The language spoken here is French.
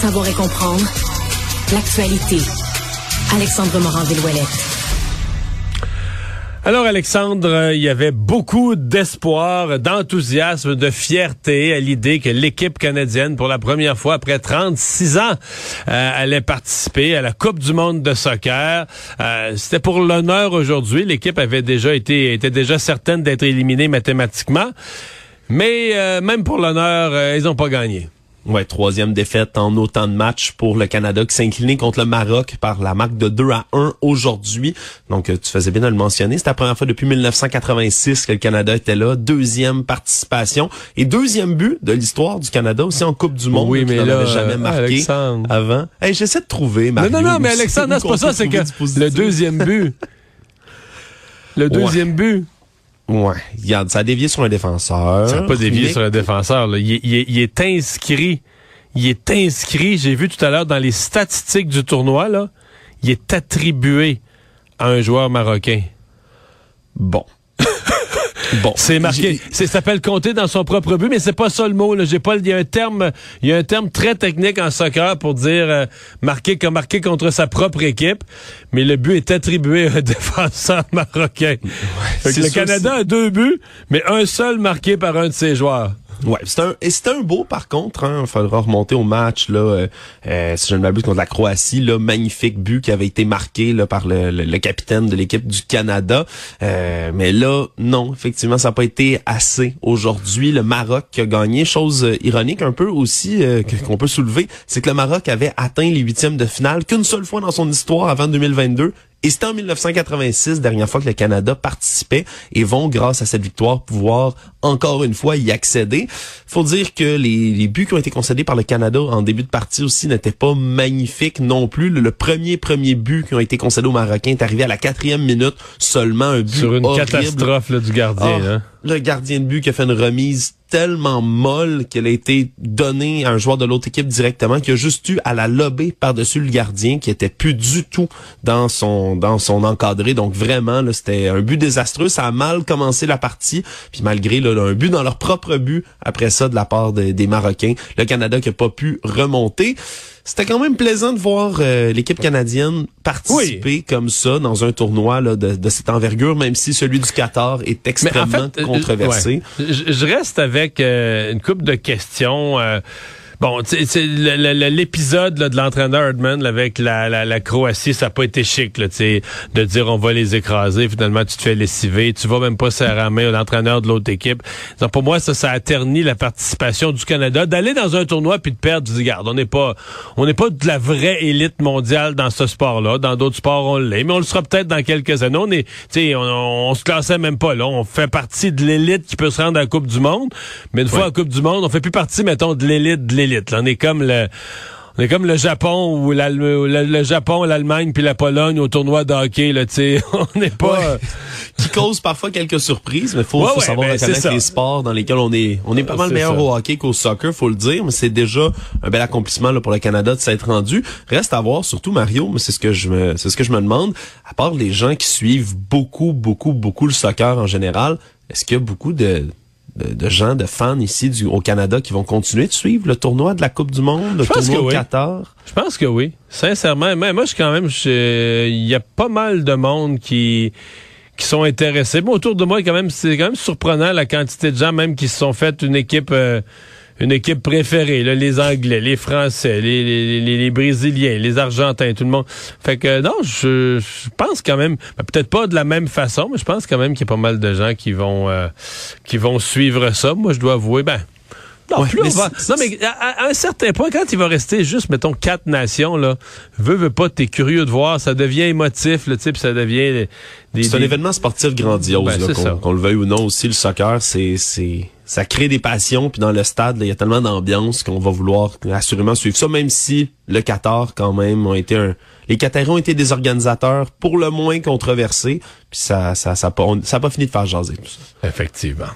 Savoir et comprendre l'actualité. Alexandre Morand-Villouellette. Alors Alexandre, euh, il y avait beaucoup d'espoir, d'enthousiasme, de fierté à l'idée que l'équipe canadienne, pour la première fois après 36 ans, euh, allait participer à la Coupe du monde de soccer. Euh, C'était pour l'honneur aujourd'hui. L'équipe avait déjà été était déjà certaine d'être éliminée mathématiquement, mais euh, même pour l'honneur, ils n'ont pas gagné. Ouais, troisième défaite en autant de matchs pour le Canada qui incliné contre le Maroc par la marque de 2 à 1 aujourd'hui. Donc, euh, tu faisais bien de le mentionner. C'est la première fois depuis 1986 que le Canada était là. Deuxième participation et deuxième but de l'histoire du Canada aussi en Coupe du Monde. Oui, mais là, jamais marqué Alexandre. avant. Hey, j'essaie de trouver. Mario, non, non, non, mais Alexandre, c'est pas ça, c'est que le deuxième but. Le deuxième but. Ouais, regarde, ça a dévié sur un défenseur. Ça n'a pas dévié Mais- sur le défenseur. là. Il, il est inscrit. Il est inscrit, j'ai vu tout à l'heure dans les statistiques du tournoi, là, il est attribué à un joueur marocain. Bon. Bon. C'est marqué. C'est ça s'appelle compter dans son propre but, mais c'est pas ça le mot. J'ai pas. Il y a un terme. Il y a un terme très technique en soccer pour dire euh, marquer comme marquer contre sa propre équipe. Mais le but est attribué à un défenseur marocain. Le sûr, Canada a deux buts, mais un seul marqué par un de ses joueurs. Ouais, c'est un c'est un beau par contre. Hein, faudra remonter au match là. euh, euh, si je ne m'abuse contre la Croatie, là, magnifique but qui avait été marqué là par le, le- le capitaine de l'équipe du Canada. Euh, mais là, non, effectivement, ça n'a pas été assez aujourd'hui. Le Maroc qui a gagné. Chose euh, ironique un peu aussi euh, qu'on peut soulever, c'est que le Maroc avait atteint les huitièmes de finale qu'une seule fois dans son histoire avant 2022. Et c'était en 1986, dernière fois que le Canada participait et vont, grâce à cette victoire, pouvoir encore une fois y accéder. Faut dire que les, les buts qui ont été concédés par le Canada en début de partie aussi n'étaient pas magnifiques non plus. Le, le premier premier but qui ont été concédés aux Marocains est arrivé à la quatrième minute, seulement un but Sur une horrible. catastrophe là, du gardien. Ah, hein. Le gardien de but qui a fait une remise tellement molle qu'elle a été donnée à un joueur de l'autre équipe directement, qui a juste eu à la lober par-dessus le gardien, qui était plus du tout dans son dans son encadré. Donc vraiment, là, c'était un but désastreux. Ça a mal commencé la partie. Puis malgré là, un but dans leur propre but, après ça, de la part de- des Marocains, le Canada qui a pas pu remonter. C'était quand même plaisant de voir euh, l'équipe canadienne participer comme ça dans un tournoi là, de, de cette envergure, même si celui du Qatar est extrêmement euh, controversé. je reste avec euh, une coupe de questions. euh, Bon, c'est l'épisode de l'entraîneur Herdman avec la, la, la Croatie, ça n'a pas été chic, là, de dire on va les écraser, finalement tu te fais lessiver, tu vas même pas serrer la main à l'entraîneur de l'autre équipe. Donc, pour moi, ça, ça a terni la participation du Canada. D'aller dans un tournoi puis de perdre, tu dis, regarde, on n'est pas on n'est pas de la vraie élite mondiale dans ce sport-là. Dans d'autres sports, on l'est, mais on le sera peut-être dans quelques années. On est, tu on, on, se classait même pas là. On fait partie de l'élite qui peut se rendre à la Coupe du Monde, mais une fois à la Coupe du Monde, on fait plus partie, mettons, de l'élite de l'élite. On est comme le on est comme le Japon ou le, le- Japon, l'Allemagne puis la Pologne au tournoi de hockey là, tu sais, on n'est pas Ouais. qui cause parfois quelques surprises, mais faut, Ouais, faut ouais, savoir ben, c'est reconnaître les sports dans lesquels on est on est pas mal C'est meilleur ça. au hockey qu'au soccer, faut le dire, mais c'est déjà un bel accomplissement là, pour le Canada de s'être rendu. Reste à voir, surtout Mario, mais c'est ce que je me c'est ce que je me demande. À part les gens qui suivent beaucoup, beaucoup, beaucoup le soccer en général, est-ce qu'il y a beaucoup de de, de gens, de fans ici du, au Canada qui vont continuer de suivre le tournoi de la Coupe du Monde, le Je pense tournoi que au oui. Qatar? Je pense que oui. Sincèrement, mais moi, je suis quand même, il y a pas mal de monde qui qui sont intéressés. Moi, autour de moi, quand même, c'est quand même surprenant la quantité de gens même qui se sont fait une équipe. euh, une équipe préférée, là, les Anglais, les Français, les, les, les, les Brésiliens, les Argentins, tout le monde. Fait que non, je, je pense quand même, ben, peut-être pas de la même façon, mais je pense quand même qu'il y a pas mal de gens qui vont euh, qui vont suivre ça. Moi, je dois avouer, ben non, Ouais, plus on mais va- non, mais à, à un certain point, quand il va rester juste, mettons, quatre nations, là, veux, veux pas, t'es curieux de voir, ça devient émotif, sais, puis ça devient des, C'est un événement sportif grandiose, Ben, qu'on qu'on le veuille ou non aussi. Le soccer, c'est c'est ça crée des passions. Puis dans le stade, il y a tellement d'ambiance qu'on va vouloir assurément suivre ça, même si le Qatar, quand même, ont été un... Les Qataris ont été des organisateurs pour le moins controversés. Puis ça ça, ça, ça a pas fini de faire jaser tout ça. Effectivement.